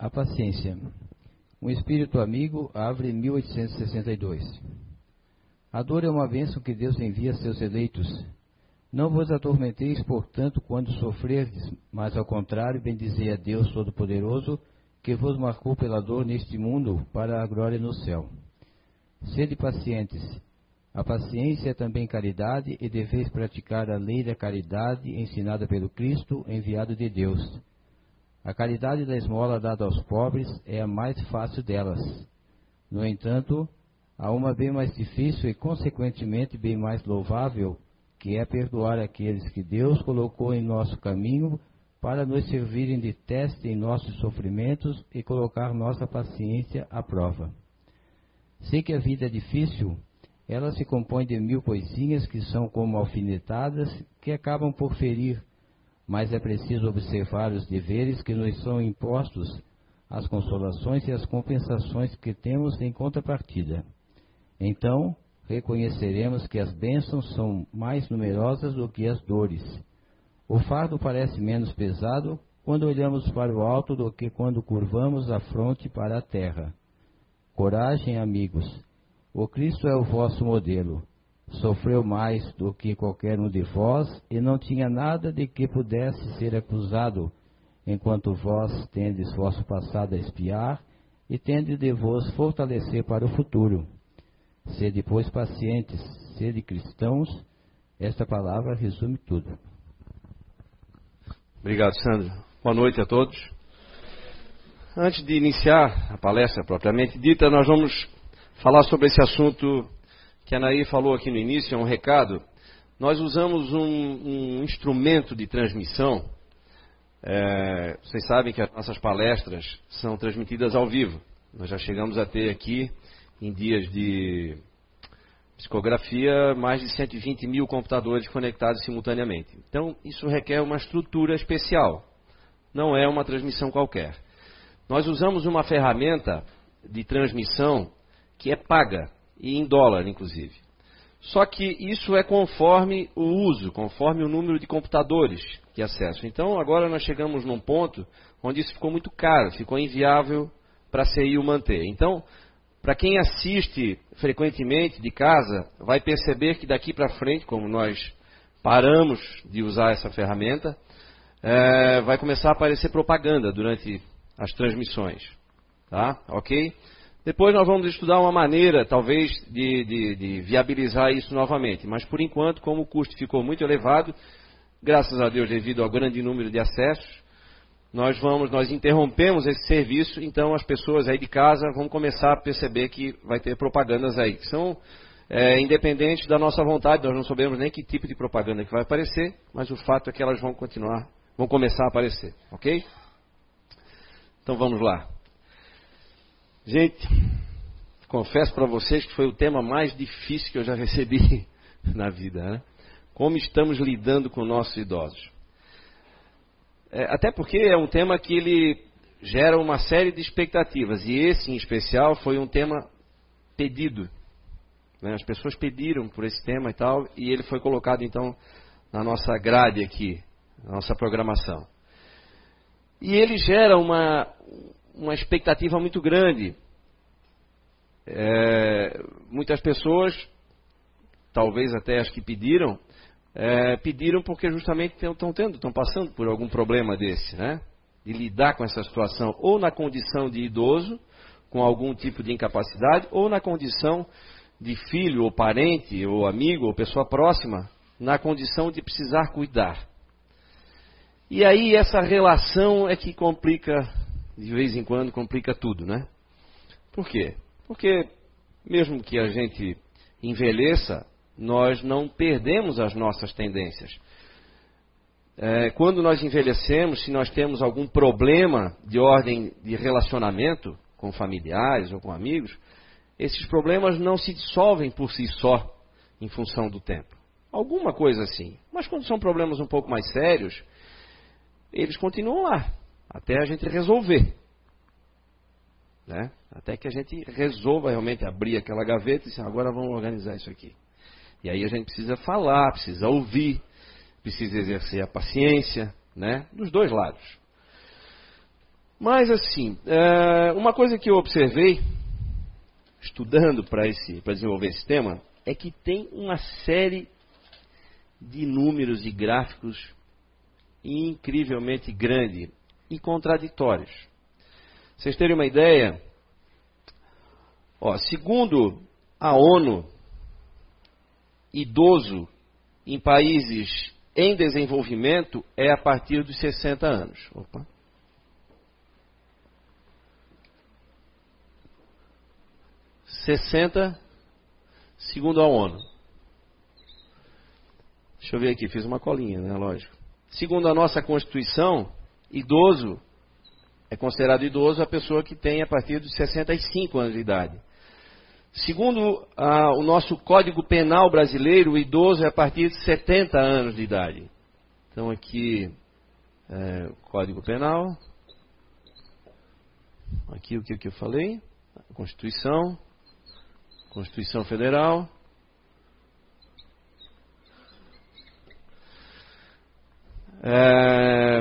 A paciência. Um espírito amigo, Árvore 1862. A dor é uma bênção que Deus envia a seus eleitos. Não vos atormenteis, portanto, quando sofrerdes, mas ao contrário, bendizei a Deus Todo-Poderoso, que vos marcou pela dor neste mundo para a glória no céu. Sede pacientes. A paciência é também caridade, e deveis praticar a lei da caridade ensinada pelo Cristo, enviado de Deus a caridade da esmola dada aos pobres é a mais fácil delas. No entanto, há uma bem mais difícil e, consequentemente, bem mais louvável, que é perdoar aqueles que Deus colocou em nosso caminho para nos servirem de teste em nossos sofrimentos e colocar nossa paciência à prova. Sei que a vida é difícil, ela se compõe de mil coisinhas que são como alfinetadas que acabam por ferir mas é preciso observar os deveres que nos são impostos, as consolações e as compensações que temos em contrapartida. Então, reconheceremos que as bênçãos são mais numerosas do que as dores. O fardo parece menos pesado quando olhamos para o alto do que quando curvamos a fronte para a terra. Coragem, amigos. O Cristo é o vosso modelo sofreu mais do que qualquer um de vós e não tinha nada de que pudesse ser acusado, enquanto vós tendes vosso passado a espiar e tendes de vos fortalecer para o futuro. Sede, pois, pacientes, sede cristãos. Esta palavra resume tudo. Obrigado, Sandro. Boa noite a todos. Antes de iniciar a palestra propriamente dita, nós vamos falar sobre esse assunto que a Nair falou aqui no início, é um recado. Nós usamos um, um instrumento de transmissão. É, vocês sabem que as nossas palestras são transmitidas ao vivo. Nós já chegamos a ter aqui, em dias de psicografia, mais de 120 mil computadores conectados simultaneamente. Então, isso requer uma estrutura especial. Não é uma transmissão qualquer. Nós usamos uma ferramenta de transmissão que é paga e em dólar, inclusive. Só que isso é conforme o uso, conforme o número de computadores que acessam. Então agora nós chegamos num ponto onde isso ficou muito caro, ficou inviável para a CIO manter. Então, para quem assiste frequentemente de casa, vai perceber que daqui para frente, como nós paramos de usar essa ferramenta, é, vai começar a aparecer propaganda durante as transmissões. Tá? Ok? Depois nós vamos estudar uma maneira, talvez, de, de, de, viabilizar isso novamente. Mas por enquanto, como o custo ficou muito elevado, graças a Deus, devido ao grande número de acessos, nós vamos, nós interrompemos esse serviço, então as pessoas aí de casa vão começar a perceber que vai ter propagandas aí, que são é, independentes da nossa vontade, nós não sabemos nem que tipo de propaganda que vai aparecer, mas o fato é que elas vão continuar, vão começar a aparecer, ok? Então vamos lá. Gente, confesso para vocês que foi o tema mais difícil que eu já recebi na vida, né? Como estamos lidando com nossos idosos. É, até porque é um tema que ele gera uma série de expectativas e esse em especial foi um tema pedido. Né? As pessoas pediram por esse tema e tal e ele foi colocado então na nossa grade aqui, na nossa programação. E ele gera uma, uma expectativa muito grande. É, muitas pessoas, talvez até as que pediram, é, pediram porque justamente estão tendo, estão passando por algum problema desse, né? De lidar com essa situação, ou na condição de idoso, com algum tipo de incapacidade, ou na condição de filho, ou parente, ou amigo, ou pessoa próxima, na condição de precisar cuidar. E aí essa relação é que complica de vez em quando complica tudo, né? Por quê? Porque mesmo que a gente envelheça, nós não perdemos as nossas tendências. É, quando nós envelhecemos, se nós temos algum problema de ordem de relacionamento com familiares ou com amigos, esses problemas não se dissolvem por si só em função do tempo. Alguma coisa assim. Mas quando são problemas um pouco mais sérios, eles continuam lá até a gente resolver. Né? Até que a gente resolva realmente abrir aquela gaveta e dizer, agora vamos organizar isso aqui. E aí a gente precisa falar, precisa ouvir, precisa exercer a paciência, né? Dos dois lados. Mas assim, é, uma coisa que eu observei, estudando para desenvolver esse tema, é que tem uma série de números e gráficos incrivelmente grande e contraditórios. Vocês terem uma ideia, ó, segundo a ONU, idoso em países em desenvolvimento é a partir dos 60 anos. Opa. 60, segundo a ONU. Deixa eu ver aqui, fiz uma colinha, né? Lógico. Segundo a nossa Constituição, idoso é considerado idoso a pessoa que tem a partir dos 65 anos de idade. Segundo ah, o nosso Código Penal brasileiro, o idoso é a partir de 70 anos de idade. Então aqui, é, Código Penal. Aqui o que, que eu falei? Constituição. Constituição Federal. É,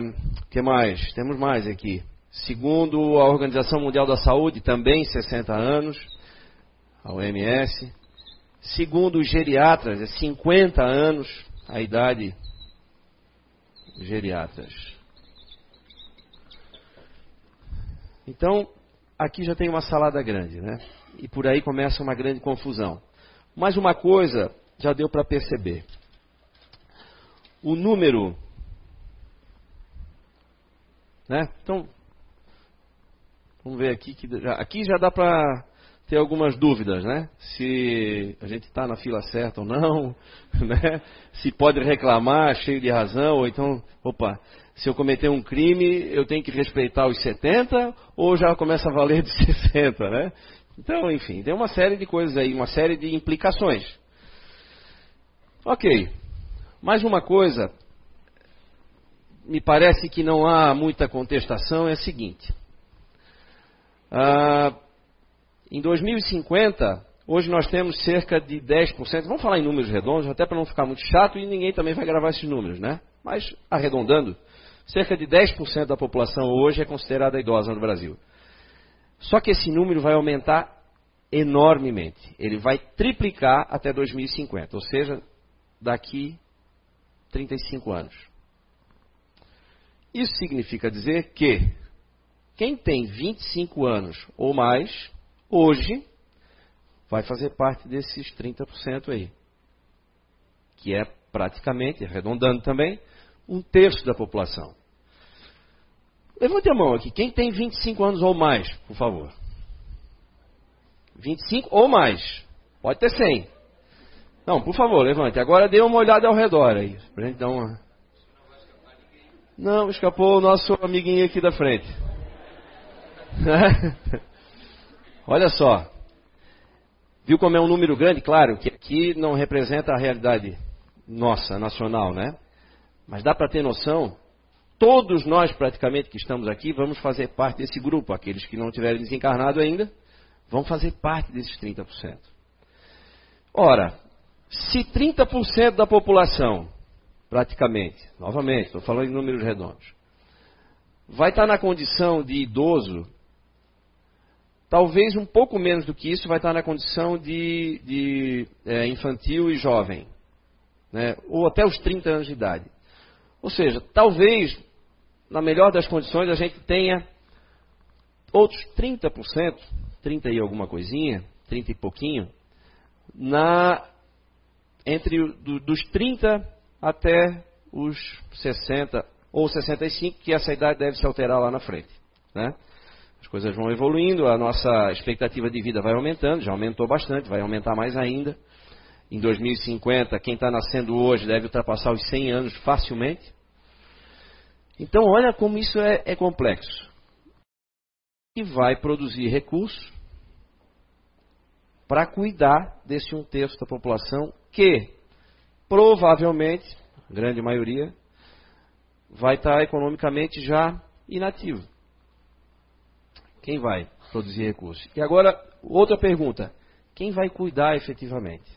que mais? Temos mais aqui. Segundo a Organização Mundial da Saúde, também 60 anos, a OMS. Segundo os geriatras, é 50 anos a idade geriatras. Então, aqui já tem uma salada grande, né? e por aí começa uma grande confusão. Mas uma coisa já deu para perceber. O número. Né? Então, vamos ver aqui. Que já, aqui já dá para ter algumas dúvidas, né? Se a gente está na fila certa ou não, né? Se pode reclamar cheio de razão, ou então, opa, se eu cometer um crime, eu tenho que respeitar os 70 ou já começa a valer de 60, né? Então, enfim, tem uma série de coisas aí, uma série de implicações. Ok. Mais uma coisa, me parece que não há muita contestação, é a seguinte. Ah, em 2050, hoje nós temos cerca de 10%, vamos falar em números redondos, até para não ficar muito chato e ninguém também vai gravar esses números, né? Mas, arredondando, cerca de 10% da população hoje é considerada idosa no Brasil. Só que esse número vai aumentar enormemente. Ele vai triplicar até 2050, ou seja, daqui 35 anos. Isso significa dizer que quem tem 25 anos ou mais, hoje, vai fazer parte desses 30% aí. Que é praticamente, arredondando também, um terço da população. Levante a mão aqui. Quem tem 25 anos ou mais, por favor? 25 ou mais. Pode ter 100. Não, por favor, levante. Agora dê uma olhada ao redor aí. Pra gente dar uma. Não, escapou o nosso amiguinho aqui da frente. Olha só. Viu como é um número grande? Claro que aqui não representa a realidade nossa, nacional, né? Mas dá para ter noção todos nós praticamente que estamos aqui vamos fazer parte desse grupo, aqueles que não tiverem desencarnado ainda, vão fazer parte desses 30%. Ora, se 30% da população, praticamente, novamente, estou falando em números redondos, vai estar na condição de idoso, talvez um pouco menos do que isso vai estar na condição de, de é, infantil e jovem, né? ou até os 30 anos de idade. Ou seja, talvez na melhor das condições, a gente tenha outros 30%, 30 e alguma coisinha, 30 e pouquinho, na, entre do, dos 30 até os 60 ou 65, que essa idade deve se alterar lá na frente. Né? As coisas vão evoluindo, a nossa expectativa de vida vai aumentando, já aumentou bastante, vai aumentar mais ainda. Em 2050, quem está nascendo hoje deve ultrapassar os 100 anos facilmente. Então, olha como isso é, é complexo. E vai produzir recursos para cuidar desse um terço da população que, provavelmente, grande maioria, vai estar economicamente já inativo. Quem vai produzir recursos? E agora, outra pergunta: quem vai cuidar efetivamente?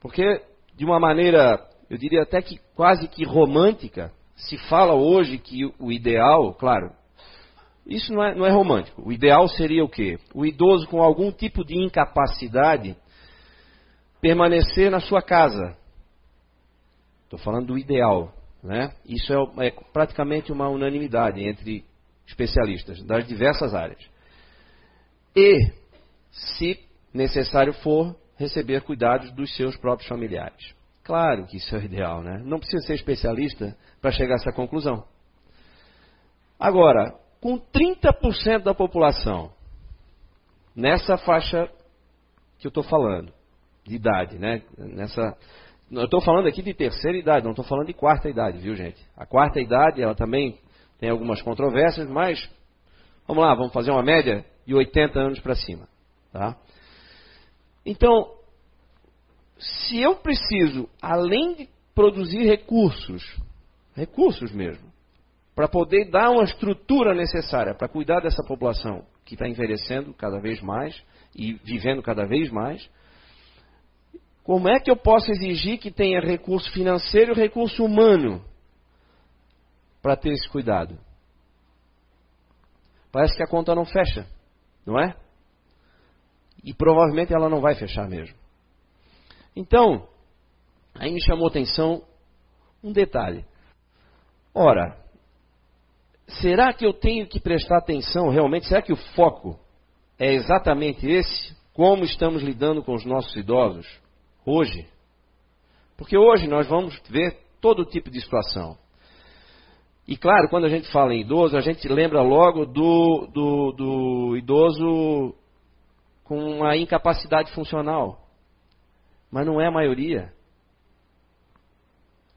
Porque, de uma maneira eu diria até que quase que romântica, se fala hoje que o ideal, claro, isso não é, não é romântico. O ideal seria o quê? O idoso com algum tipo de incapacidade permanecer na sua casa. Estou falando do ideal. Né? Isso é, é praticamente uma unanimidade entre especialistas das diversas áreas. E, se necessário for, receber cuidados dos seus próprios familiares. Claro que isso é o ideal, né? Não precisa ser especialista para chegar a essa conclusão. Agora, com 30% da população nessa faixa que eu estou falando, de idade, né? Nessa, eu estou falando aqui de terceira idade, não estou falando de quarta idade, viu gente? A quarta idade, ela também tem algumas controvérsias, mas vamos lá, vamos fazer uma média de 80 anos para cima, tá? Então, se eu preciso, além de produzir recursos, recursos mesmo, para poder dar uma estrutura necessária para cuidar dessa população que está envelhecendo cada vez mais e vivendo cada vez mais, como é que eu posso exigir que tenha recurso financeiro e recurso humano para ter esse cuidado? Parece que a conta não fecha, não é? E provavelmente ela não vai fechar mesmo. Então, aí me chamou atenção um detalhe. Ora, será que eu tenho que prestar atenção realmente? Será que o foco é exatamente esse? Como estamos lidando com os nossos idosos hoje? Porque hoje nós vamos ver todo tipo de situação. E claro, quando a gente fala em idoso, a gente lembra logo do, do, do idoso com uma incapacidade funcional. Mas não é a maioria.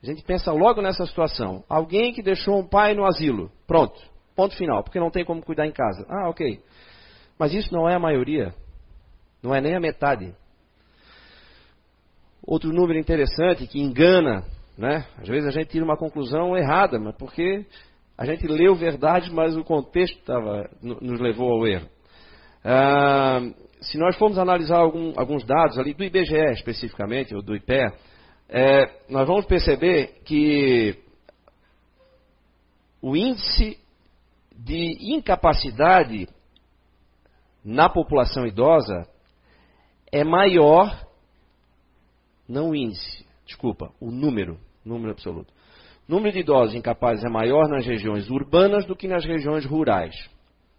A gente pensa logo nessa situação. Alguém que deixou um pai no asilo. Pronto. Ponto final. Porque não tem como cuidar em casa. Ah, ok. Mas isso não é a maioria. Não é nem a metade. Outro número interessante que engana, né? Às vezes a gente tira uma conclusão errada, mas porque a gente leu verdade, mas o contexto tava, nos levou ao erro. Ah, se nós formos analisar algum, alguns dados ali do IBGE especificamente, ou do IPE, é, nós vamos perceber que o índice de incapacidade na população idosa é maior, não o índice, desculpa, o número, número absoluto. O número de idosos incapazes é maior nas regiões urbanas do que nas regiões rurais.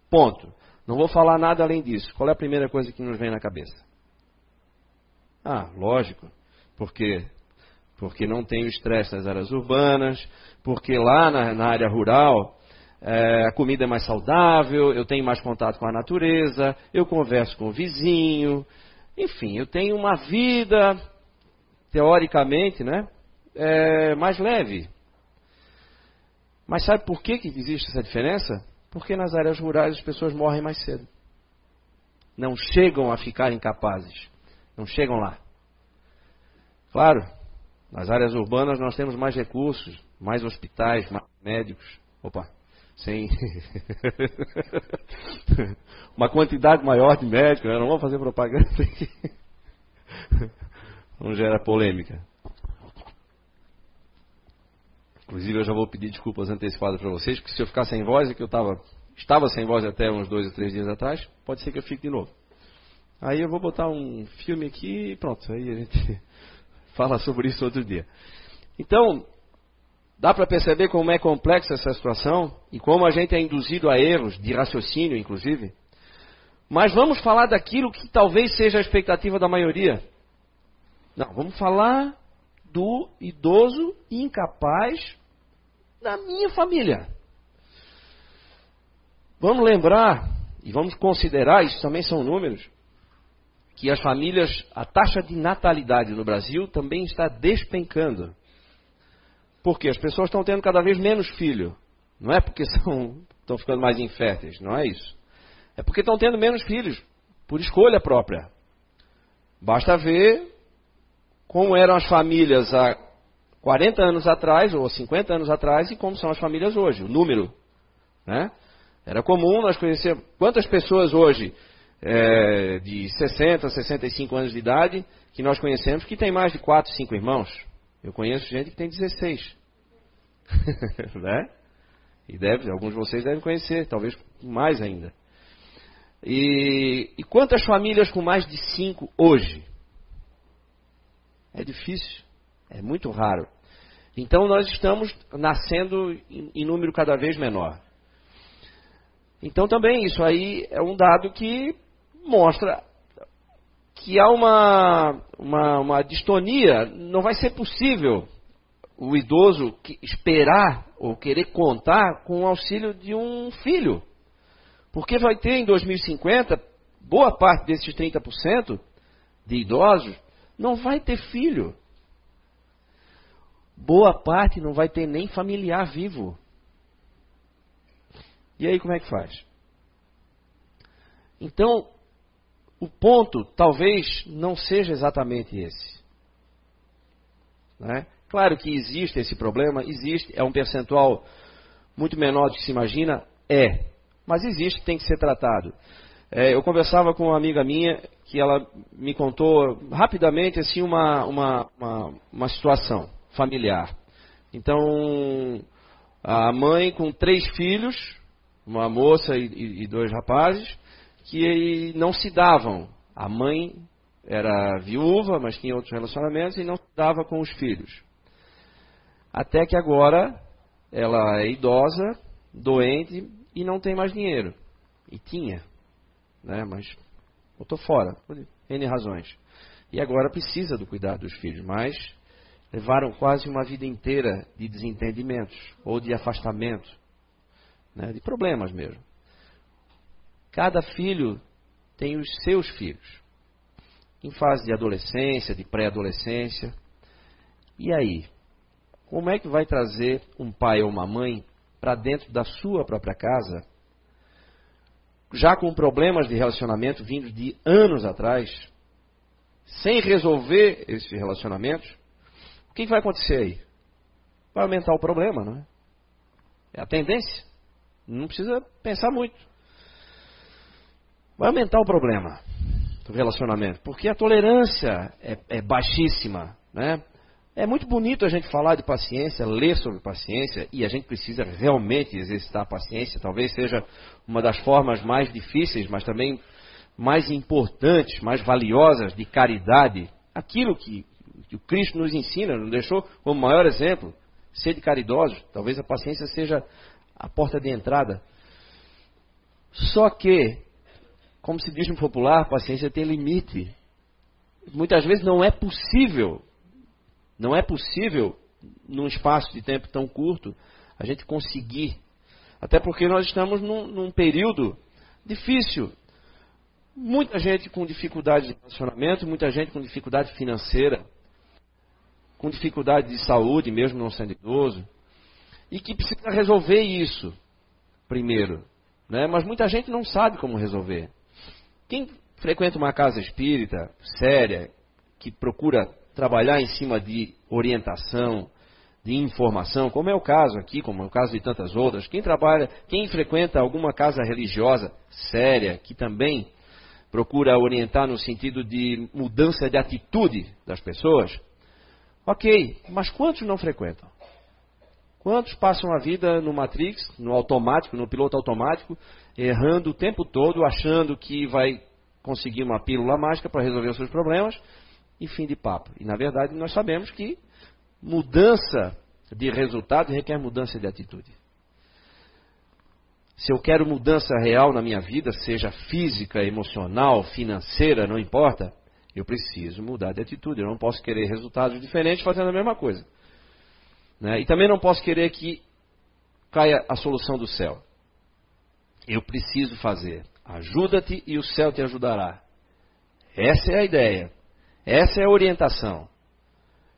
Ponto. Não vou falar nada além disso. Qual é a primeira coisa que nos vem na cabeça? Ah, lógico. Porque porque não tem o estresse nas áreas urbanas, porque lá na, na área rural é, a comida é mais saudável, eu tenho mais contato com a natureza, eu converso com o vizinho, enfim, eu tenho uma vida, teoricamente, né, é, mais leve. Mas sabe por que, que existe essa diferença? Porque nas áreas rurais as pessoas morrem mais cedo. Não chegam a ficar incapazes. Não chegam lá. Claro, nas áreas urbanas nós temos mais recursos, mais hospitais, mais médicos. Opa, sem uma quantidade maior de médicos, né? não vamos fazer propaganda aqui. Não gera polêmica. Inclusive eu já vou pedir desculpas antecipadas para vocês, porque se eu ficar sem voz, é que eu tava, estava sem voz até uns dois ou três dias atrás, pode ser que eu fique de novo. Aí eu vou botar um filme aqui e pronto, aí a gente fala sobre isso outro dia. Então, dá para perceber como é complexa essa situação e como a gente é induzido a erros de raciocínio, inclusive. Mas vamos falar daquilo que talvez seja a expectativa da maioria. Não, vamos falar do idoso incapaz da minha família. Vamos lembrar e vamos considerar, isso também são números, que as famílias, a taxa de natalidade no Brasil também está despencando. Porque as pessoas estão tendo cada vez menos filho. Não é porque são, estão ficando mais inférteis, não é isso. É porque estão tendo menos filhos, por escolha própria. Basta ver como eram as famílias há 40 anos atrás, ou 50 anos atrás, e como são as famílias hoje, o número. Né? Era comum nós conhecer quantas pessoas hoje é, de 60, 65 anos de idade que nós conhecemos que tem mais de 4, 5 irmãos. Eu conheço gente que tem 16. né? E deve, alguns de vocês devem conhecer, talvez mais ainda. E, e quantas famílias com mais de cinco hoje? É difícil, é muito raro. Então nós estamos nascendo em, número cada vez menor. Então também isso aí é um dado que mostra que há uma, uma, uma distonia, não vai ser possível o idoso esperar ou querer contar com o auxílio de um filho. Porque vai ter em 2050, boa parte desses 30% de idosos não vai ter filho. Boa parte não vai ter nem familiar vivo. E aí como é que faz? Então, o ponto talvez não seja exatamente esse. Né? Claro que existe esse problema, existe, é um percentual muito menor do que se imagina, é, mas existe, tem que ser tratado. É, eu conversava com uma amiga minha que ela me contou rapidamente assim uma, uma, uma, uma situação familiar. Então, a mãe com três filhos, uma moça e, e, dois rapazes, que não se davam. A mãe era viúva, mas tinha outros relacionamentos e não se dava com os filhos. Até que agora ela é idosa, doente e não tem mais dinheiro. E tinha, né? mas botou fora, por N razões. E agora precisa do cuidado dos filhos, mas levaram quase uma vida inteira de desentendimentos ou de afastamento, né? de problemas mesmo. Cada filho tem os seus filhos, em fase de adolescência, de pré-adolescência. E aí? Como é que vai trazer um pai ou uma mãe para dentro da sua própria casa, já com problemas de relacionamento vindos de anos atrás, sem resolver esses relacionamentos? O que vai acontecer aí? Vai aumentar o problema, não é? É a tendência. Não precisa pensar muito vai aumentar o problema do relacionamento, porque a tolerância é, é baixíssima, né? É muito bonito a gente falar de paciência, ler sobre paciência, e a gente precisa realmente exercitar a paciência. Talvez seja uma das formas mais difíceis, mas também mais importantes, mais valiosas de caridade. Aquilo que, que o Cristo nos ensina, nos deixou como maior exemplo, ser de caridosos. Talvez a paciência seja a porta de entrada. Só que como se diz no popular, paciência tem limite. Muitas vezes não é possível, não é possível, num espaço de tempo tão curto, a gente conseguir. Até porque nós estamos num, num período difícil. Muita gente com dificuldade de relacionamento, muita gente com dificuldade financeira, com dificuldade de saúde, mesmo não sendo idoso, e que precisa resolver isso primeiro. Né? Mas muita gente não sabe como resolver. Quem frequenta uma casa espírita séria, que procura trabalhar em cima de orientação, de informação, como é o caso aqui, como é o caso de tantas outras, quem trabalha, quem frequenta alguma casa religiosa séria, que também procura orientar no sentido de mudança de atitude das pessoas, ok, mas quantos não frequentam? Quantos passam a vida no Matrix, no automático, no piloto automático, errando o tempo todo, achando que vai conseguir uma pílula mágica para resolver os seus problemas e fim de papo. E na verdade nós sabemos que mudança de resultado requer mudança de atitude. Se eu quero mudança real na minha vida, seja física, emocional, financeira, não importa, eu preciso mudar de atitude. Eu não posso querer resultados diferentes fazendo a mesma coisa. Né? E também não posso querer que caia a solução do céu eu preciso fazer. Ajuda-te e o céu te ajudará. Essa é a ideia. Essa é a orientação.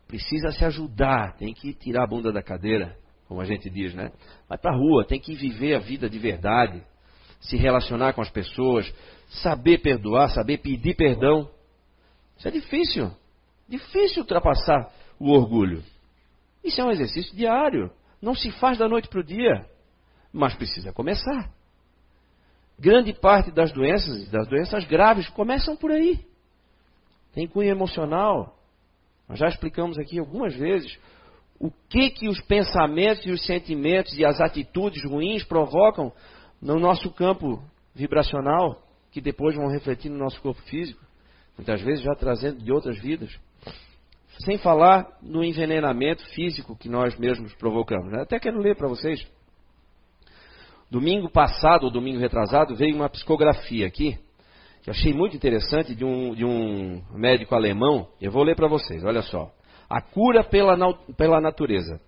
Precisa se ajudar, tem que tirar a bunda da cadeira, como a gente diz, né? Vai para a rua, tem que viver a vida de verdade, se relacionar com as pessoas, saber perdoar, saber pedir perdão. Isso é difícil. Difícil ultrapassar o orgulho. Isso é um exercício diário. Não se faz da noite para o dia. Mas precisa começar. Grande parte das doenças, das doenças graves, começam por aí. Tem cunho emocional. Nós já explicamos aqui algumas vezes o que que os pensamentos e os sentimentos e as atitudes ruins provocam no nosso campo vibracional, que depois vão refletir no nosso corpo físico, muitas vezes já trazendo de outras vidas. Sem falar no envenenamento físico que nós mesmos provocamos. Né? Até quero ler para vocês. Domingo passado, ou domingo retrasado, veio uma psicografia aqui, que achei muito interessante, de um, de um médico alemão. Eu vou ler para vocês, olha só. A cura pela, pela natureza.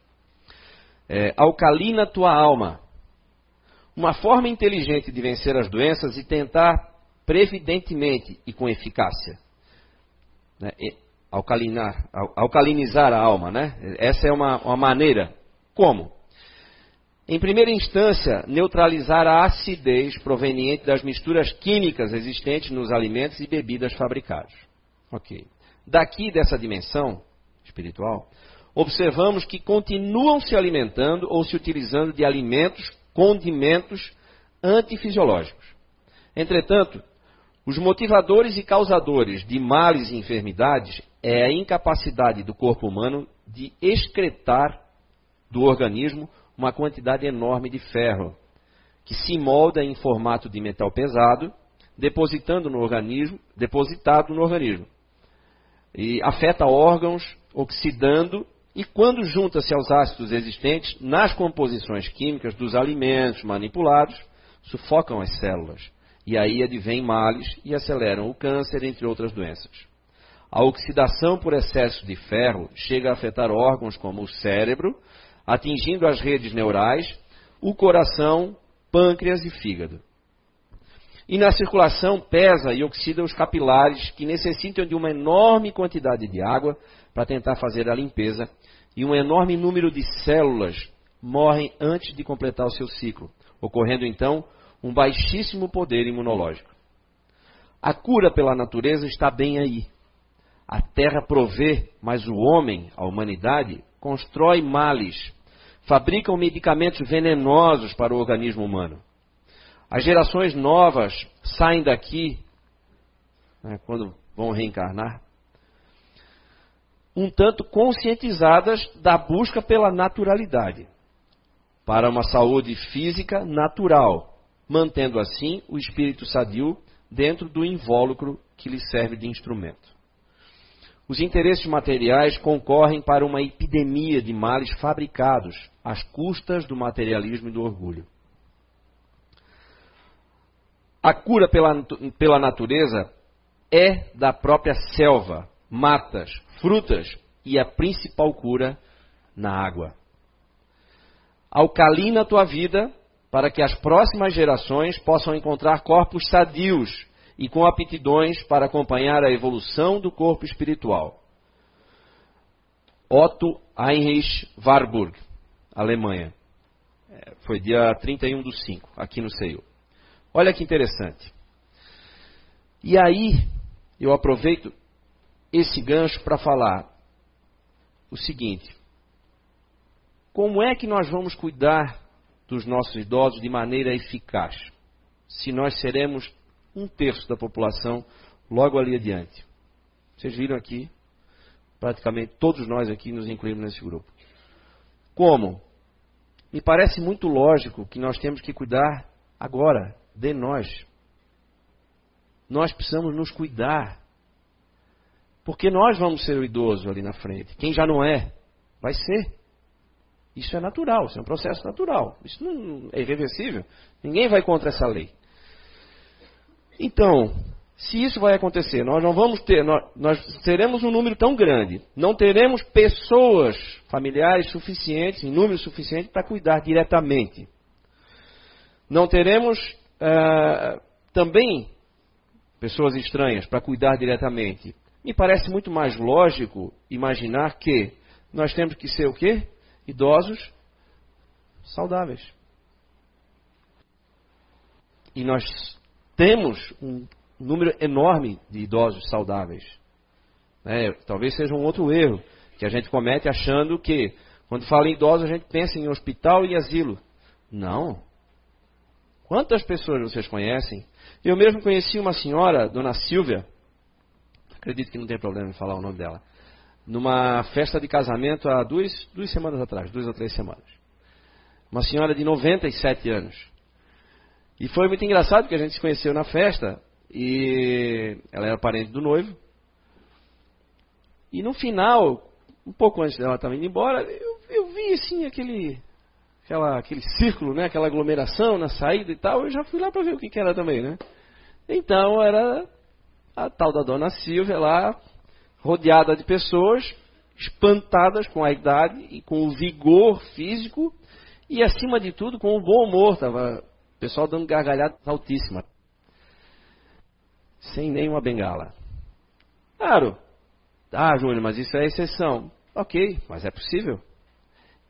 É, alcalina tua alma. Uma forma inteligente de vencer as doenças e tentar previdentemente e com eficácia. Né? alcalinar, alcalinizar a alma, né? Essa é uma, uma maneira. Como? Em primeira instância, neutralizar a acidez proveniente das misturas químicas existentes nos alimentos e bebidas fabricados. Ok. Daqui dessa dimensão espiritual, observamos que continuam se alimentando ou se utilizando de alimentos, condimentos antifisiológicos. Entretanto, os motivadores e causadores de males e enfermidades é a incapacidade do corpo humano de excretar do organismo uma quantidade enorme de ferro, que se molda em formato de metal pesado, depositando no organismo, depositado no organismo. E afeta órgãos, oxidando, e quando junta-se aos ácidos existentes nas composições químicas dos alimentos manipulados, sufocam as células. E aí advêm males e aceleram o câncer, entre outras doenças. A oxidação por excesso de ferro chega a afetar órgãos como o cérebro, atingindo as redes neurais, o coração, pâncreas e fígado. E na circulação pesa e oxida os capilares que necessitam de uma enorme quantidade de água para tentar fazer a limpeza, e um enorme número de células morrem antes de completar o seu ciclo, ocorrendo então um baixíssimo poder imunológico. A cura pela natureza está bem aí. A terra provê, mas o homem, a humanidade, constrói males, fabricam medicamentos venenosos para o organismo humano. As gerações novas saem daqui, né, quando vão reencarnar, um tanto conscientizadas da busca pela naturalidade, para uma saúde física natural, mantendo assim o espírito sadio dentro do invólucro que lhe serve de instrumento. Os interesses materiais concorrem para uma epidemia de males fabricados às custas do materialismo e do orgulho. A cura pela, pela natureza é da própria selva, matas, frutas e a principal cura na água. Alcalina a tua vida para que as próximas gerações possam encontrar corpos sadios e com aptidões para acompanhar a evolução do corpo espiritual. Otto Heinrich Warburg, Alemanha. É, foi dia 31 do 5, aqui no CEU. Olha que interessante. E aí, eu aproveito esse gancho para falar o seguinte: como é que nós vamos cuidar dos nossos idosos de maneira eficaz? Se nós seremos um terço da população logo ali adiante. Vocês viram aqui, praticamente todos nós aqui nos incluímos nesse grupo. Como? Me parece muito lógico que nós temos que cuidar agora de nós. Nós precisamos nos cuidar. Porque nós vamos ser o idoso ali na frente. Quem já não é, vai ser. Isso é natural, isso é um processo natural. Isso não é irreversível. Ninguém vai contra essa lei. Então, se isso vai acontecer, nós não vamos ter, nós, nós teremos um número tão grande, não teremos pessoas familiares suficientes, em número suficiente para cuidar diretamente. Não teremos uh, também pessoas estranhas para cuidar diretamente. Me parece muito mais lógico imaginar que nós temos que ser o quê? Idosos saudáveis. E nós temos um número enorme de idosos saudáveis. É, talvez seja um outro erro que a gente comete achando que, quando fala em idosos, a gente pensa em hospital e asilo. Não. Quantas pessoas vocês conhecem? Eu mesmo conheci uma senhora, dona Silvia, acredito que não tem problema em falar o nome dela, numa festa de casamento há duas, duas semanas atrás, duas ou três semanas. Uma senhora de 97 anos. E foi muito engraçado porque a gente se conheceu na festa e ela era parente do noivo. E no final, um pouco antes dela estar indo embora, eu, eu vi assim aquele, aquela, aquele círculo, né, aquela aglomeração na saída e tal. Eu já fui lá para ver o que, que era também, né? Então era a tal da dona Silvia lá, rodeada de pessoas espantadas com a idade e com o vigor físico e, acima de tudo, com o bom humor. Tava o pessoal dando gargalhada altíssima. Sem nenhuma bengala. Claro. Ah, Júnior, mas isso é exceção. Ok, mas é possível.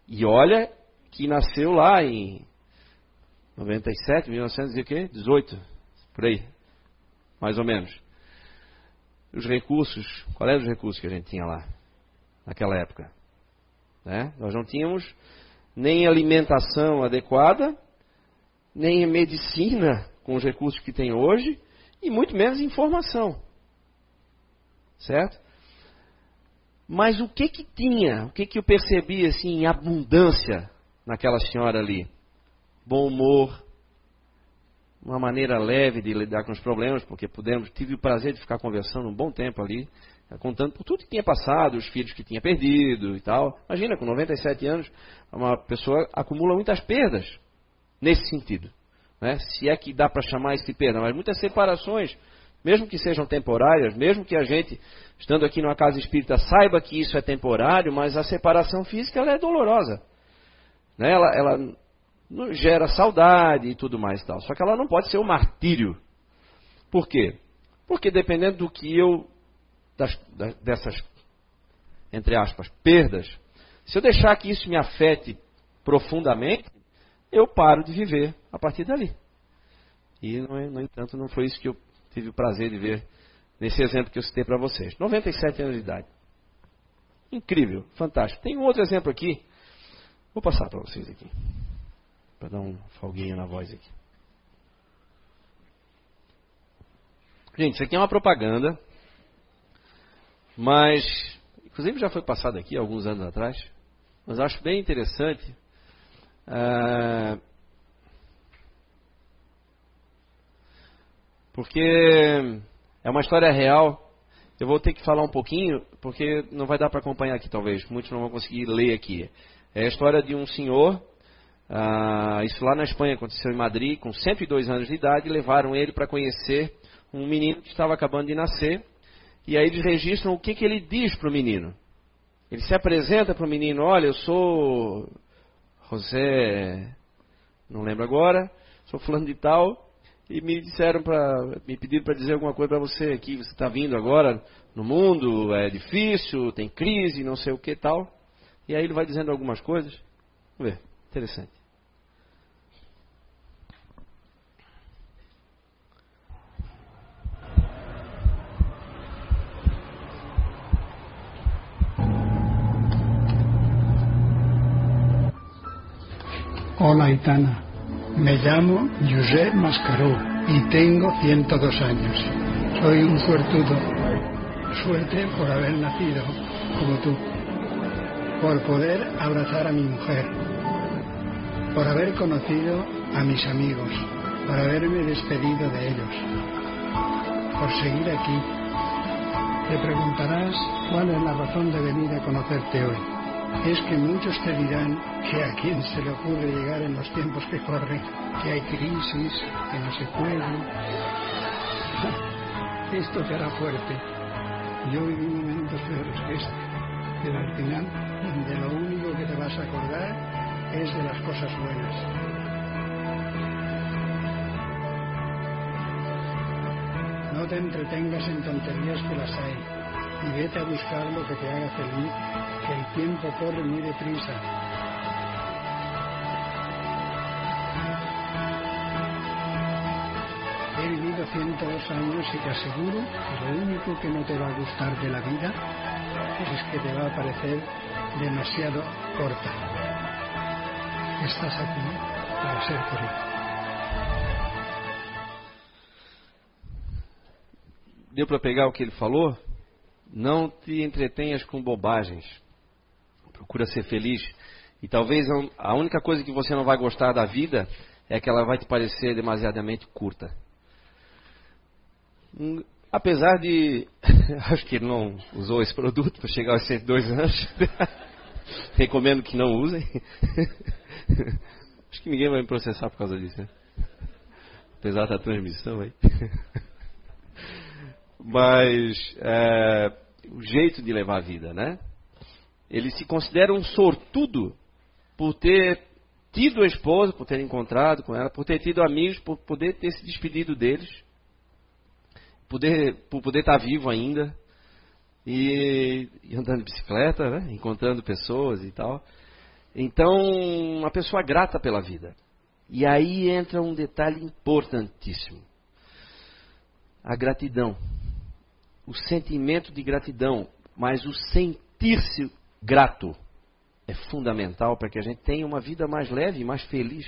E olha que nasceu lá em 97, 1918, por aí, mais ou menos os recursos, qual eram os recursos que a gente tinha lá, naquela época? Né? Nós não tínhamos nem alimentação adequada, nem medicina com os recursos que tem hoje, e muito menos informação. Certo? Mas o que que tinha? O que que eu percebi assim em abundância naquela senhora ali? Bom humor, uma maneira leve de lidar com os problemas, porque pudemos, tive o prazer de ficar conversando um bom tempo ali, contando por tudo que tinha passado, os filhos que tinha perdido e tal. Imagina, com 97 anos, uma pessoa acumula muitas perdas nesse sentido. Né? Se é que dá para chamar isso de perda, mas muitas separações, mesmo que sejam temporárias, mesmo que a gente, estando aqui numa casa espírita, saiba que isso é temporário, mas a separação física ela é dolorosa. Né? Ela, ela gera saudade e tudo mais e tal. Só que ela não pode ser um martírio. Por quê? Porque dependendo do que eu, das, dessas, entre aspas, perdas, se eu deixar que isso me afete profundamente, eu paro de viver a partir dali. E, no entanto, não foi isso que eu tive o prazer de ver nesse exemplo que eu citei para vocês. 97 anos de idade. Incrível, fantástico. Tem um outro exemplo aqui. Vou passar para vocês aqui para dar um folguinho na voz aqui. Gente, isso aqui é uma propaganda, mas inclusive já foi passado aqui alguns anos atrás, mas acho bem interessante. Uh, porque é uma história real. Eu vou ter que falar um pouquinho, porque não vai dar para acompanhar aqui, talvez. Muitos não vão conseguir ler aqui. É a história de um senhor ah, isso lá na Espanha aconteceu em Madrid, com 102 anos de idade, levaram ele para conhecer um menino que estava acabando de nascer. E aí eles registram o que, que ele diz para o menino. Ele se apresenta para o menino: Olha, eu sou José, não lembro agora, sou fulano de tal, e me disseram para, me pediram para dizer alguma coisa para você aqui. Você está vindo agora no mundo, é difícil, tem crise, não sei o que tal. E aí ele vai dizendo algumas coisas. Vamos ver, interessante. Hola, Aitana. Me llamo Josep Mascaró y tengo 102 años. Soy un suertudo. Suerte por haber nacido como tú. Por poder abrazar a mi mujer. Por haber conocido a mis amigos. Por haberme despedido de ellos. Por seguir aquí. Te preguntarás cuál es la razón de venir a conocerte hoy es que muchos te dirán que a quién se le ocurre llegar en los tiempos que corren, que hay crisis, que no se puede. Esto te hará fuerte. Yo viví momentos peores que este, pero al final de lo único que te vas a acordar es de las cosas buenas. No te entretengas en tonterías que las hay y vete a buscar lo que te haga feliz, que el tiempo corre muy deprisa. He vivido 102 años y te aseguro que lo único que no te va a gustar de la vida es que te va a parecer demasiado corta. Estás aquí para ser feliz. Deu para pegar o que ele falou? Não te entretenhas com bobagens. Procura ser feliz. E talvez a única coisa que você não vai gostar da vida é que ela vai te parecer demasiadamente curta. Hum, apesar de. Acho que ele não usou esse produto para chegar aos 102 anos. Recomendo que não usem. Acho que ninguém vai me processar por causa disso, né? Apesar da transmissão aí. Mas é, o jeito de levar a vida, né? Ele se considera um sortudo por ter tido a esposa, por ter encontrado com ela, por ter tido amigos, por poder ter se despedido deles, poder, por poder estar vivo ainda e, e andando de bicicleta, né? encontrando pessoas e tal. Então, uma pessoa grata pela vida. E aí entra um detalhe importantíssimo: a gratidão. O sentimento de gratidão, mas o sentir-se grato é fundamental para que a gente tenha uma vida mais leve, mais feliz.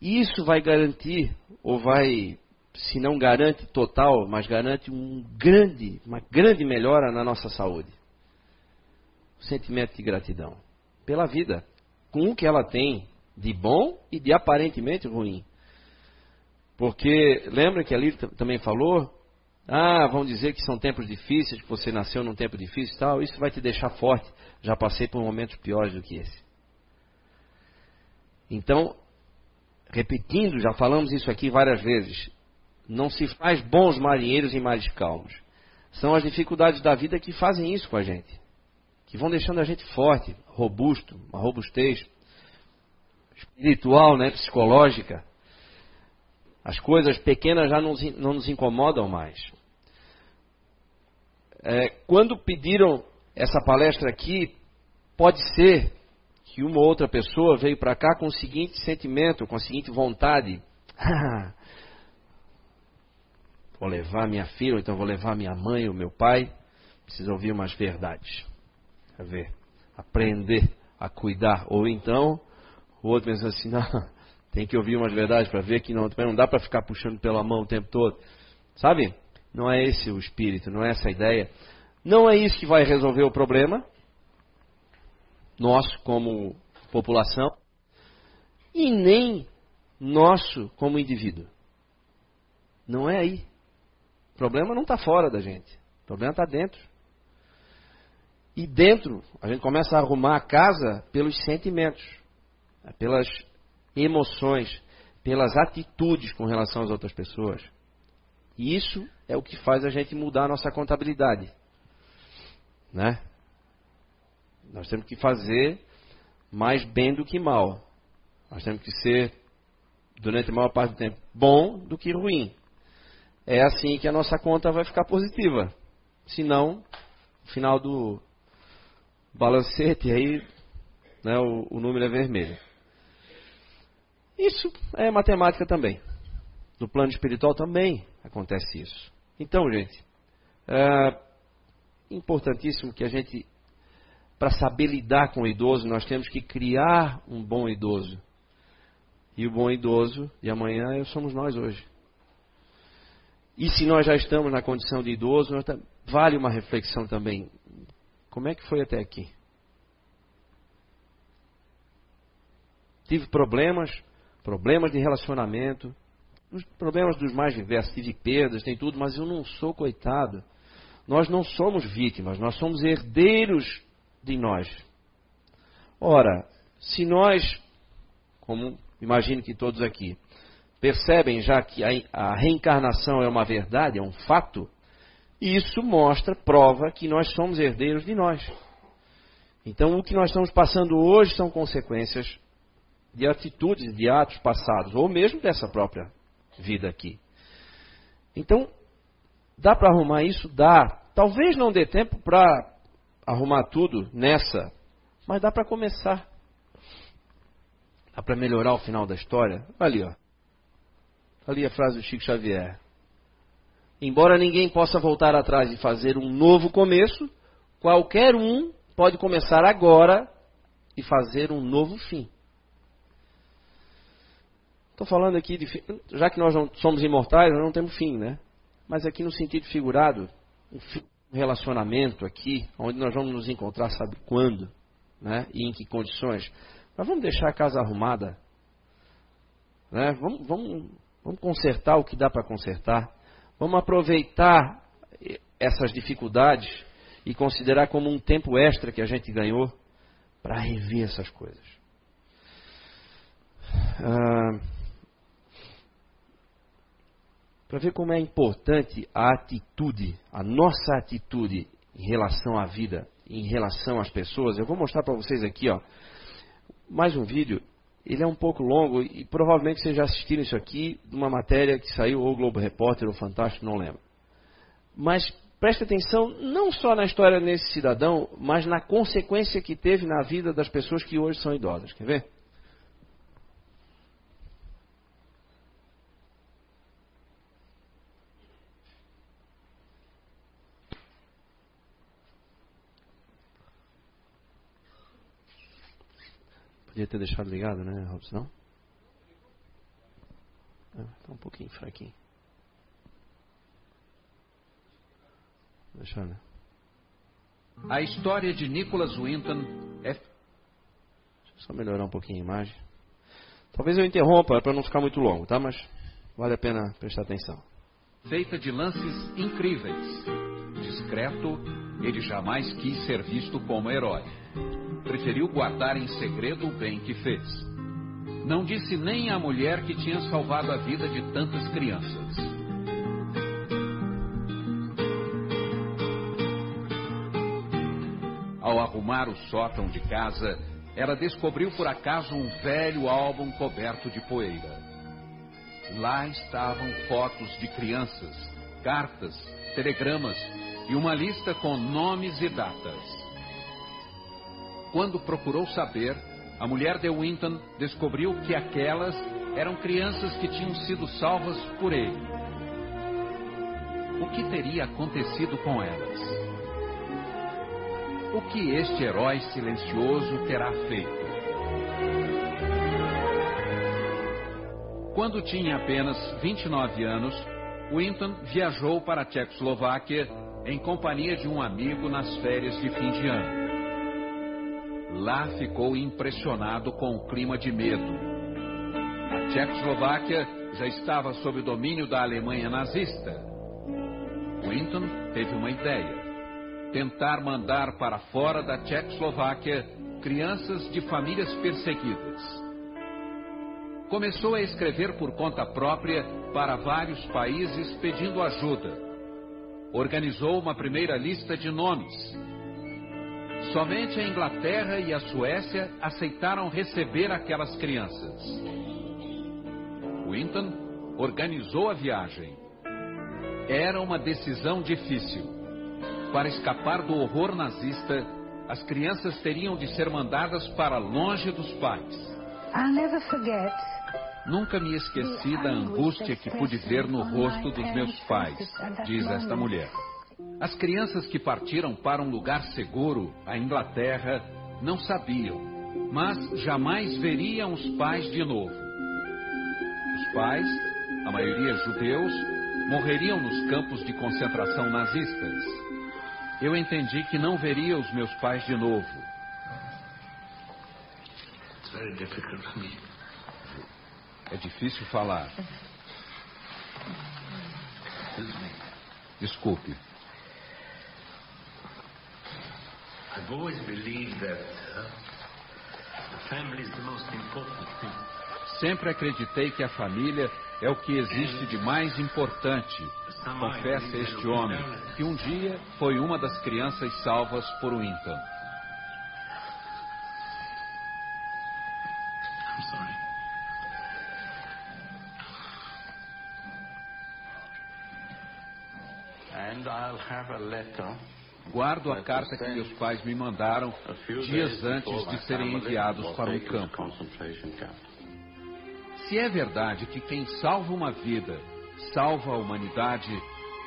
E isso vai garantir, ou vai, se não garante total, mas garante um grande, uma grande melhora na nossa saúde sentimento de gratidão pela vida, com o que ela tem de bom e de aparentemente ruim. Porque lembra que ali também falou, ah, vão dizer que são tempos difíceis, que você nasceu num tempo difícil e tal, isso vai te deixar forte. Já passei por momentos piores do que esse. Então, repetindo, já falamos isso aqui várias vezes, não se faz bons marinheiros em mares calmos. São as dificuldades da vida que fazem isso com a gente que vão deixando a gente forte, robusto, uma robustez espiritual, né, psicológica. As coisas pequenas já não, não nos incomodam mais. É, quando pediram essa palestra aqui, pode ser que uma ou outra pessoa veio para cá com o seguinte sentimento, com a seguinte vontade: vou levar minha filha, ou então vou levar minha mãe ou meu pai, preciso ouvir umas verdades a ver, aprender a cuidar. Ou então, o outro pensa assim, não, tem que ouvir umas verdades para ver que não, não dá para ficar puxando pela mão o tempo todo. Sabe? Não é esse o espírito, não é essa a ideia. Não é isso que vai resolver o problema, nosso como população, e nem nosso como indivíduo. Não é aí. O problema não está fora da gente. O problema está dentro. E dentro, a gente começa a arrumar a casa pelos sentimentos, pelas emoções, pelas atitudes com relação às outras pessoas. E isso é o que faz a gente mudar a nossa contabilidade. Né? Nós temos que fazer mais bem do que mal. Nós temos que ser, durante a maior parte do tempo, bom do que ruim. É assim que a nossa conta vai ficar positiva. Senão, no final do, balancete, aí né, o, o número é vermelho. Isso é matemática também. No plano espiritual também acontece isso. Então, gente, é importantíssimo que a gente, para saber lidar com o idoso, nós temos que criar um bom idoso. E o bom idoso de amanhã somos nós hoje. E se nós já estamos na condição de idoso, vale uma reflexão também. Como é que foi até aqui? Tive problemas, problemas de relacionamento, os problemas dos mais diversos, tive perdas, tem tudo, mas eu não sou coitado. Nós não somos vítimas, nós somos herdeiros de nós. Ora, se nós, como imagino que todos aqui, percebem já que a, reencarnação é uma verdade, é um fato, isso mostra, prova que nós somos herdeiros de nós. Então, o que nós estamos passando hoje são consequências de atitudes, de atos passados, ou mesmo dessa própria vida aqui. Então, dá para arrumar isso? Dá. Talvez não dê tempo para arrumar tudo nessa, mas dá para começar. Dá para melhorar o final da história. Ali, ó. Ali a frase do Chico Xavier. Embora ninguém possa voltar atrás e fazer um novo começo, qualquer um pode começar agora e fazer um novo fim. Estou falando aqui de. Já que nós não somos imortais, nós não temos fim, né? Mas aqui no sentido figurado, um relacionamento aqui, onde nós vamos nos encontrar, sabe quando, né? E em que condições. Mas vamos deixar a casa arrumada, né? Vamos, vamos, vamos consertar o que dá para consertar. Vamos aproveitar essas dificuldades e considerar como um tempo extra que a gente ganhou para rever essas coisas. Ah, para ver como é importante a atitude, a nossa atitude em relação à vida, em relação às pessoas. Eu vou mostrar para vocês aqui, ó, mais um vídeo. Ele é um pouco longo e provavelmente vocês já assistiram isso aqui de uma matéria que saiu ou Globo Repórter ou Fantástico, não lembro. Mas preste atenção não só na história desse cidadão, mas na consequência que teve na vida das pessoas que hoje são idosas. Quer ver? Podia ter deixado ligado, né, Robson? Está é, um pouquinho fraquinho. Deixa, né? A história de Nicholas Winton é. Deixa eu só melhorar um pouquinho a imagem. Talvez eu interrompa para não ficar muito longo, tá? Mas vale a pena prestar atenção. Feita de lances incríveis. Discreto, ele jamais quis ser visto como herói preferiu guardar em segredo o bem que fez. Não disse nem à mulher que tinha salvado a vida de tantas crianças. Ao arrumar o sótão de casa, ela descobriu por acaso um velho álbum coberto de poeira. Lá estavam fotos de crianças, cartas, telegramas e uma lista com nomes e datas. Quando procurou saber, a mulher de Winton descobriu que aquelas eram crianças que tinham sido salvas por ele. O que teria acontecido com elas? O que este herói silencioso terá feito? Quando tinha apenas 29 anos, Winton viajou para a Tchecoslováquia em companhia de um amigo nas férias de fim de ano. Lá ficou impressionado com o clima de medo. A Tchecoslováquia já estava sob o domínio da Alemanha nazista. Winton teve uma ideia: tentar mandar para fora da Tchecoslováquia crianças de famílias perseguidas. Começou a escrever por conta própria para vários países pedindo ajuda. Organizou uma primeira lista de nomes Somente a Inglaterra e a Suécia aceitaram receber aquelas crianças. Winton organizou a viagem. Era uma decisão difícil. Para escapar do horror nazista, as crianças teriam de ser mandadas para longe dos pais. Nunca me esqueci da angústia que pude ver no rosto dos meus pais, diz esta mulher. As crianças que partiram para um lugar seguro, a Inglaterra, não sabiam, mas jamais veriam os pais de novo. Os pais, a maioria judeus, morreriam nos campos de concentração nazistas. Eu entendi que não veria os meus pais de novo. É difícil falar. Desculpe. Sempre acreditei que a família é o que existe de mais importante. Confessa este homem, que um dia foi uma das crianças salvas por Winton. Guardo a carta que meus pais me mandaram dias antes de serem enviados para um campo. Se é verdade que quem salva uma vida salva a humanidade,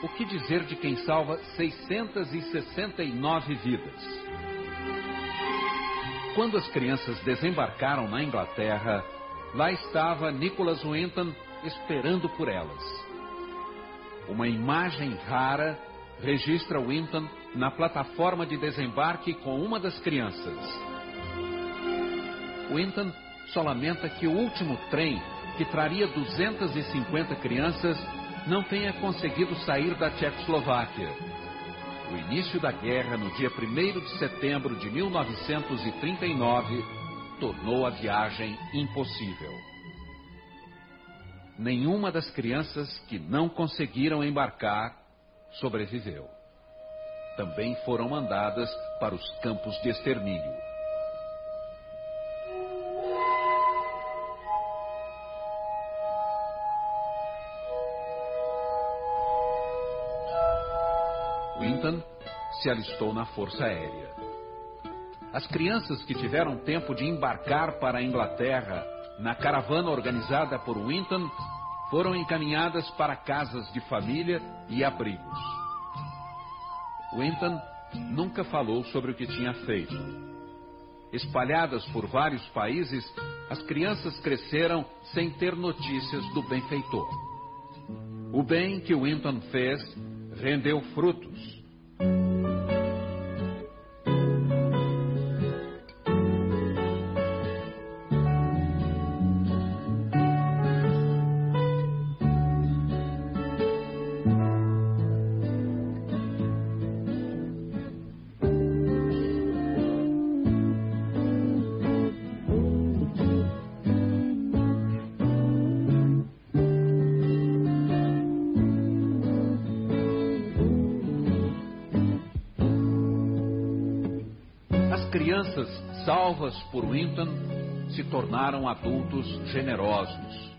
o que dizer de quem salva 669 vidas? Quando as crianças desembarcaram na Inglaterra, lá estava Nicholas Winton esperando por elas. Uma imagem rara registra Winton na plataforma de desembarque com uma das crianças. Winton só lamenta que o último trem, que traria 250 crianças, não tenha conseguido sair da Tchecoslováquia. O início da guerra, no dia 1 de setembro de 1939, tornou a viagem impossível. Nenhuma das crianças que não conseguiram embarcar sobreviveu. Também foram mandadas para os campos de extermínio. Winton se alistou na Força Aérea. As crianças que tiveram tempo de embarcar para a Inglaterra na caravana organizada por Winton foram encaminhadas para casas de família e abrigos. Winton nunca falou sobre o que tinha feito. Espalhadas por vários países, as crianças cresceram sem ter notícias do benfeitor. O bem que Winton fez rendeu frutos. Salvas por Winton, se tornaram adultos generosos.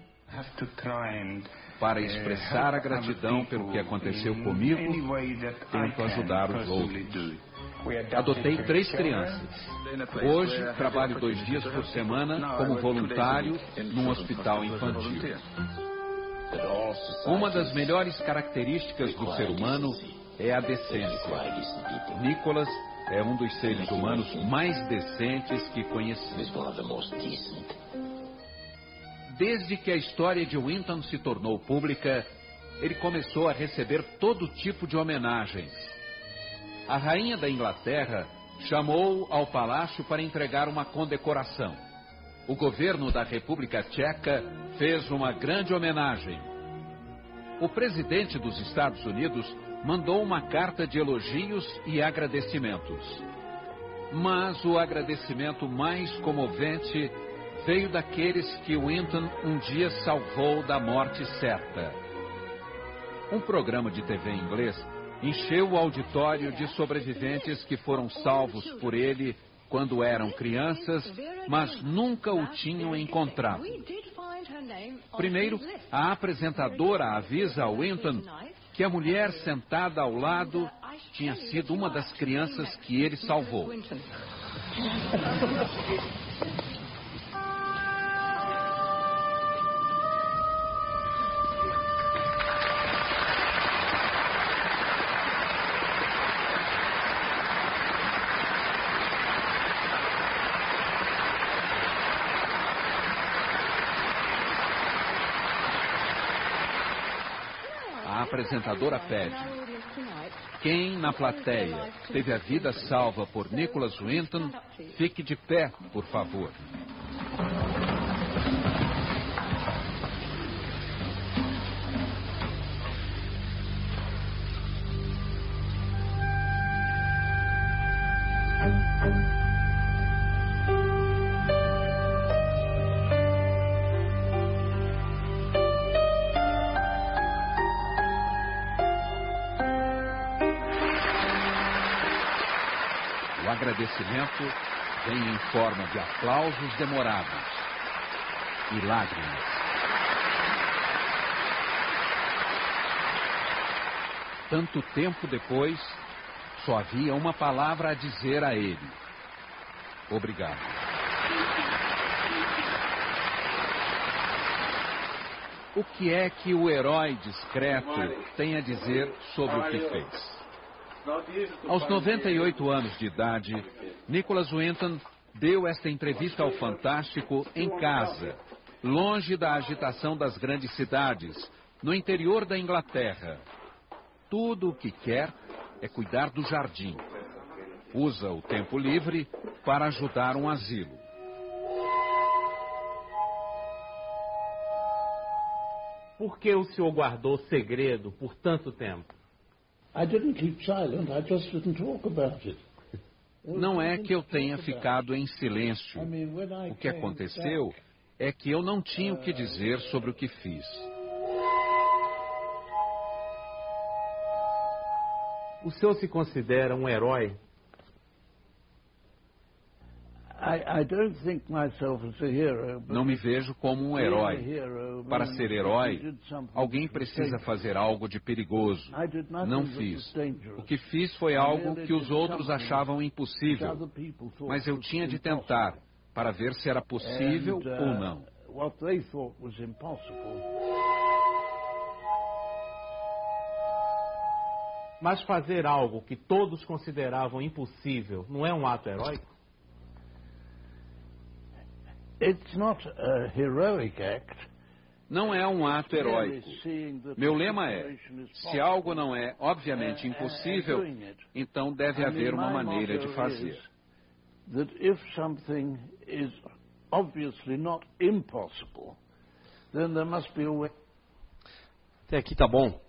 Para expressar a gratidão pelo que aconteceu comigo, tento ajudar os outros. Adotei três crianças. Hoje, trabalho dois dias por semana como voluntário num hospital infantil. Uma das melhores características do ser humano é a decência. Nicholas é um dos seres humanos mais decentes que conheci. Desde que a história de Winton se tornou pública, ele começou a receber todo tipo de homenagens. A rainha da Inglaterra chamou ao palácio para entregar uma condecoração. O governo da República Tcheca fez uma grande homenagem. O presidente dos Estados Unidos mandou uma carta de elogios e agradecimentos. Mas o agradecimento mais comovente veio daqueles que Winton um dia salvou da morte certa. Um programa de TV inglês encheu o auditório de sobreviventes que foram salvos por ele quando eram crianças, mas nunca o tinham encontrado. Primeiro, a apresentadora avisa a Winton que a mulher sentada ao lado tinha sido uma das crianças que ele salvou. Apresentadora pede. Quem na plateia teve a vida salva por Nicholas Winton, fique de pé, por favor. De aplausos demorados e lágrimas. Tanto tempo depois, só havia uma palavra a dizer a ele: Obrigado. O que é que o herói discreto tem a dizer sobre o que fez? Aos 98 anos de idade, Nicholas Winton deu esta entrevista ao Fantástico em casa, longe da agitação das grandes cidades, no interior da Inglaterra. Tudo o que quer é cuidar do jardim. Usa o tempo livre para ajudar um asilo. Por que o senhor guardou segredo por tanto tempo? Não é que eu tenha ficado em silêncio. O que aconteceu é que eu não tinha o que dizer sobre o que fiz. O senhor se considera um herói? Não me vejo como um herói. Para ser herói, alguém precisa fazer algo de perigoso. Não fiz. O que fiz foi algo que os outros achavam impossível. Mas eu tinha de tentar para ver se era possível ou não. Mas fazer algo que todos consideravam impossível não é um ato heróico? Não é um ato heróico. Meu lema é: se algo não é obviamente impossível, então deve haver uma maneira de fazer. Até aqui tá bom.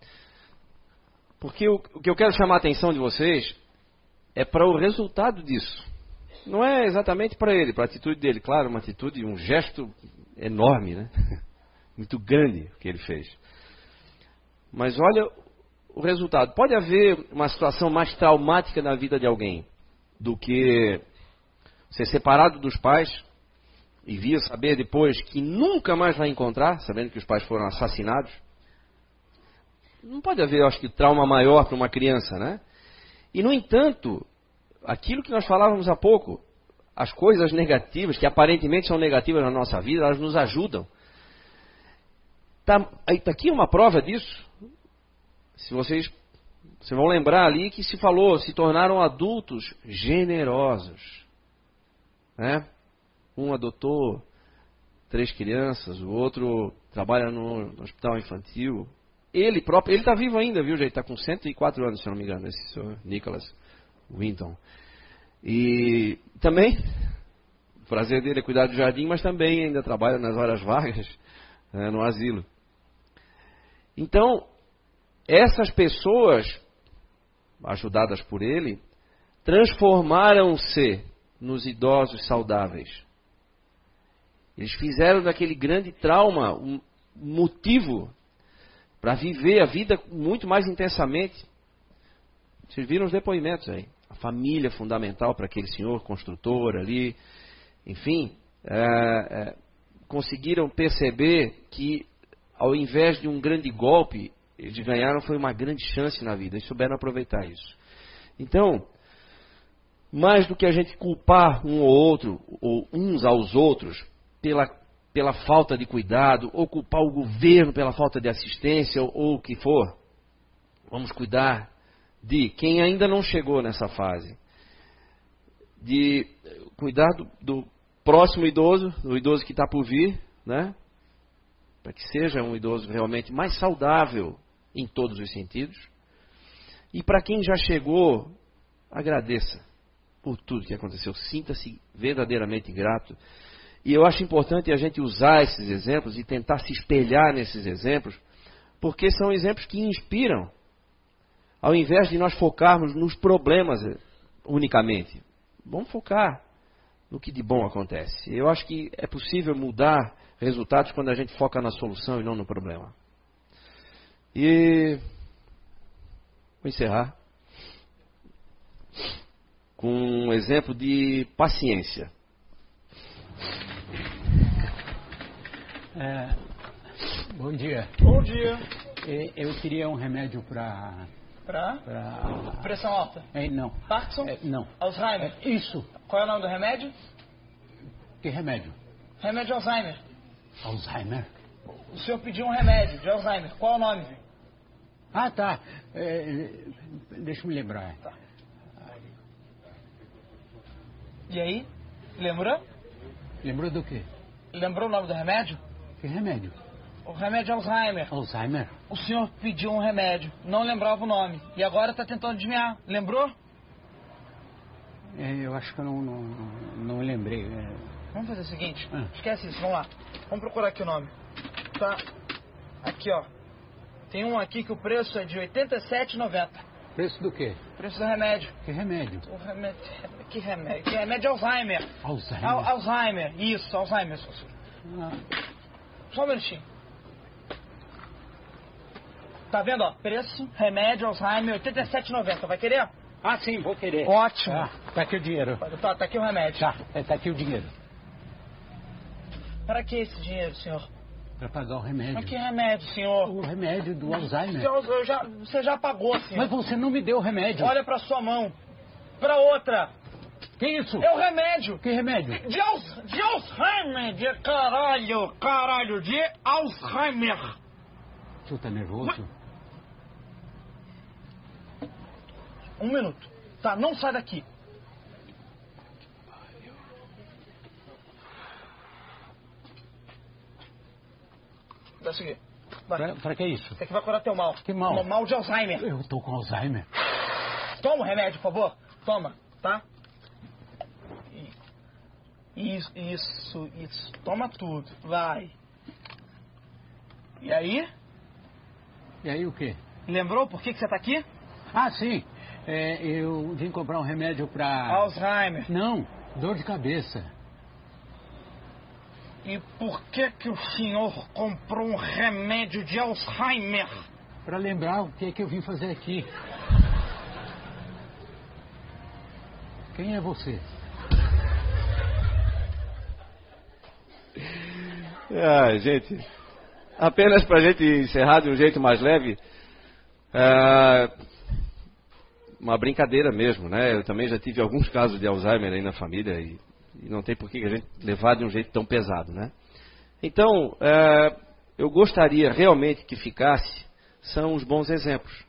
Porque o, o que eu quero chamar a atenção de vocês é para o resultado disso. Não é exatamente para ele, para a atitude dele. Claro, uma atitude, um gesto enorme, né? Muito grande que ele fez. Mas olha o resultado. Pode haver uma situação mais traumática na vida de alguém do que ser separado dos pais e vir saber depois que nunca mais vai encontrar, sabendo que os pais foram assassinados. Não pode haver, eu acho que, trauma maior para uma criança, né? E, no entanto, aquilo que nós falávamos há pouco, as coisas negativas, que aparentemente são negativas na nossa vida, elas nos ajudam. Está tá aqui uma prova disso. Se vocês, vocês vão lembrar ali que se falou, se tornaram adultos generosos. Né? Um adotou três crianças, o outro trabalha no, no hospital infantil. Ele próprio, ele está vivo ainda, viu, gente? Está com 104 anos, se não me engano, esse senhor Nicholas Winton. E também, o prazer dele é cuidar do jardim, mas também ainda trabalha nas horas vagas né, no asilo. Então, essas pessoas, ajudadas por ele, transformaram-se nos idosos saudáveis. Eles fizeram daquele grande trauma um motivo para viver a vida muito mais intensamente. Vocês viram os depoimentos aí. A família fundamental para aquele senhor construtor ali. Enfim, é, é, conseguiram perceber que, ao invés de um grande golpe, eles ganharam foi uma grande chance na vida e souberam aproveitar isso. Então, mais do que a gente culpar um ou outro, ou uns aos outros, pela, pela falta de cuidado, ou culpar o governo pela falta de assistência, ou, ou o que for, vamos cuidar de quem ainda não chegou nessa fase. De cuidar do, do próximo idoso, do idoso que está por vir, né? Para que seja um idoso realmente mais saudável em todos os sentidos. E para quem já chegou, agradeça por tudo que aconteceu. Sinta-se verdadeiramente grato. E eu acho importante a gente usar esses exemplos e tentar se espelhar nesses exemplos, porque são exemplos que inspiram. Ao invés de nós focarmos nos problemas unicamente, vamos focar no que de bom acontece. Eu acho que é possível mudar resultados quando a gente foca na solução e não no problema. E vou encerrar com um exemplo de paciência. É, bom dia. Bom dia. Eu queria um remédio para. Pra? Pra... Pressão alta? É, não. Parkinson? É, não. Alzheimer? É, isso. Qual é o nome do remédio? Que remédio? Remédio Alzheimer. Alzheimer? O senhor pediu um remédio de Alzheimer. Qual o nome? Ah, tá. É, deixa eu me lembrar. Tá. E aí? Lembrou? Lembrou do quê? Lembrou o nome do remédio? Que remédio? O remédio Alzheimer. Alzheimer? O senhor pediu um remédio, não lembrava o nome. E agora tá tentando adivinhar. Lembrou? É, eu acho que eu não, não, não lembrei. É, Vamos fazer o seguinte. Ah. Esquece isso, vamos lá. Vamos procurar aqui o nome. Tá. Aqui, ó. Tem um aqui que o preço é de R$ 87,90. preço do quê? Preço do remédio. Que remédio? O remédio. Que remédio? Que remédio Alzheimer. Alzheimer. Al- Alzheimer. Isso, Alzheimer. Só Ah, só um minutinho. Tá vendo, ó? Preço, remédio, Alzheimer, R$ 87,90. Vai querer? ah, sim, vou querer. Ótimo. Ah, tá aqui o dinheiro. Tá, tá aqui o remédio. Tá, é, tá aqui o dinheiro. Para que esse dinheiro, senhor? Pra pagar o Para remédio. que remédio, senhor? O remédio do Alzheimer. Eu, eu já, você já pagou, senhor. Mas você não me deu o remédio. Olha pra sua mão. Pra outra. Que isso? É o remédio. Que remédio? De, Alz- de Alzheimer. De caralho. Caralho. De Alzheimer. O senhor tá nervoso? Um minuto. Tá, não sai daqui. Dá seguir. Vai. Pra, pra que isso? Isso aqui vai curar teu mal. Que mal? Mal de Alzheimer. Eu tô com Alzheimer. Toma o remédio, por favor. Toma, tá? Isso, isso, isso. Toma tudo. Vai. E aí? E aí o quê? Lembrou por que, que você tá aqui? Ah, sim. É, eu vim comprar um remédio pra... Alzheimer. Não, dor de cabeça. E por que que o senhor comprou um remédio de Alzheimer? Pra lembrar o que é que eu vim fazer aqui. Quem é você? Ah, gente, apenas para a gente encerrar de um jeito mais leve, ah, uma brincadeira mesmo, né? Eu também já tive alguns casos de Alzheimer aí na família e, e não tem por que a gente levar de um jeito tão pesado, né? Então, ah, eu gostaria realmente que ficasse são os bons exemplos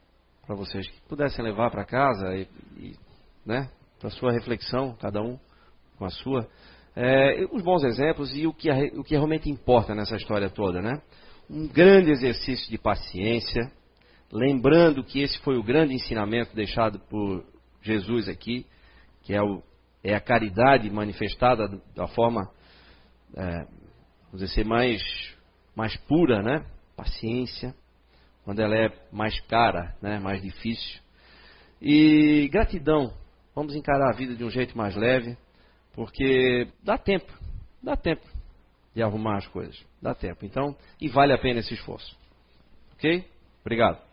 para vocês que pudessem levar para casa e, e né, para sua reflexão, cada um com a sua. É, os bons exemplos e o que, o que realmente importa nessa história toda, né? Um grande exercício de paciência, lembrando que esse foi o grande ensinamento deixado por Jesus aqui, que é, o, é a caridade manifestada da forma, é, vamos dizer, mais, mais pura, né? Paciência, quando ela é mais cara, né? Mais difícil. E gratidão. Vamos encarar a vida de um jeito mais leve porque dá tempo, dá tempo de arrumar as coisas, dá tempo. Então, e vale a pena esse esforço. Ok? Obrigado.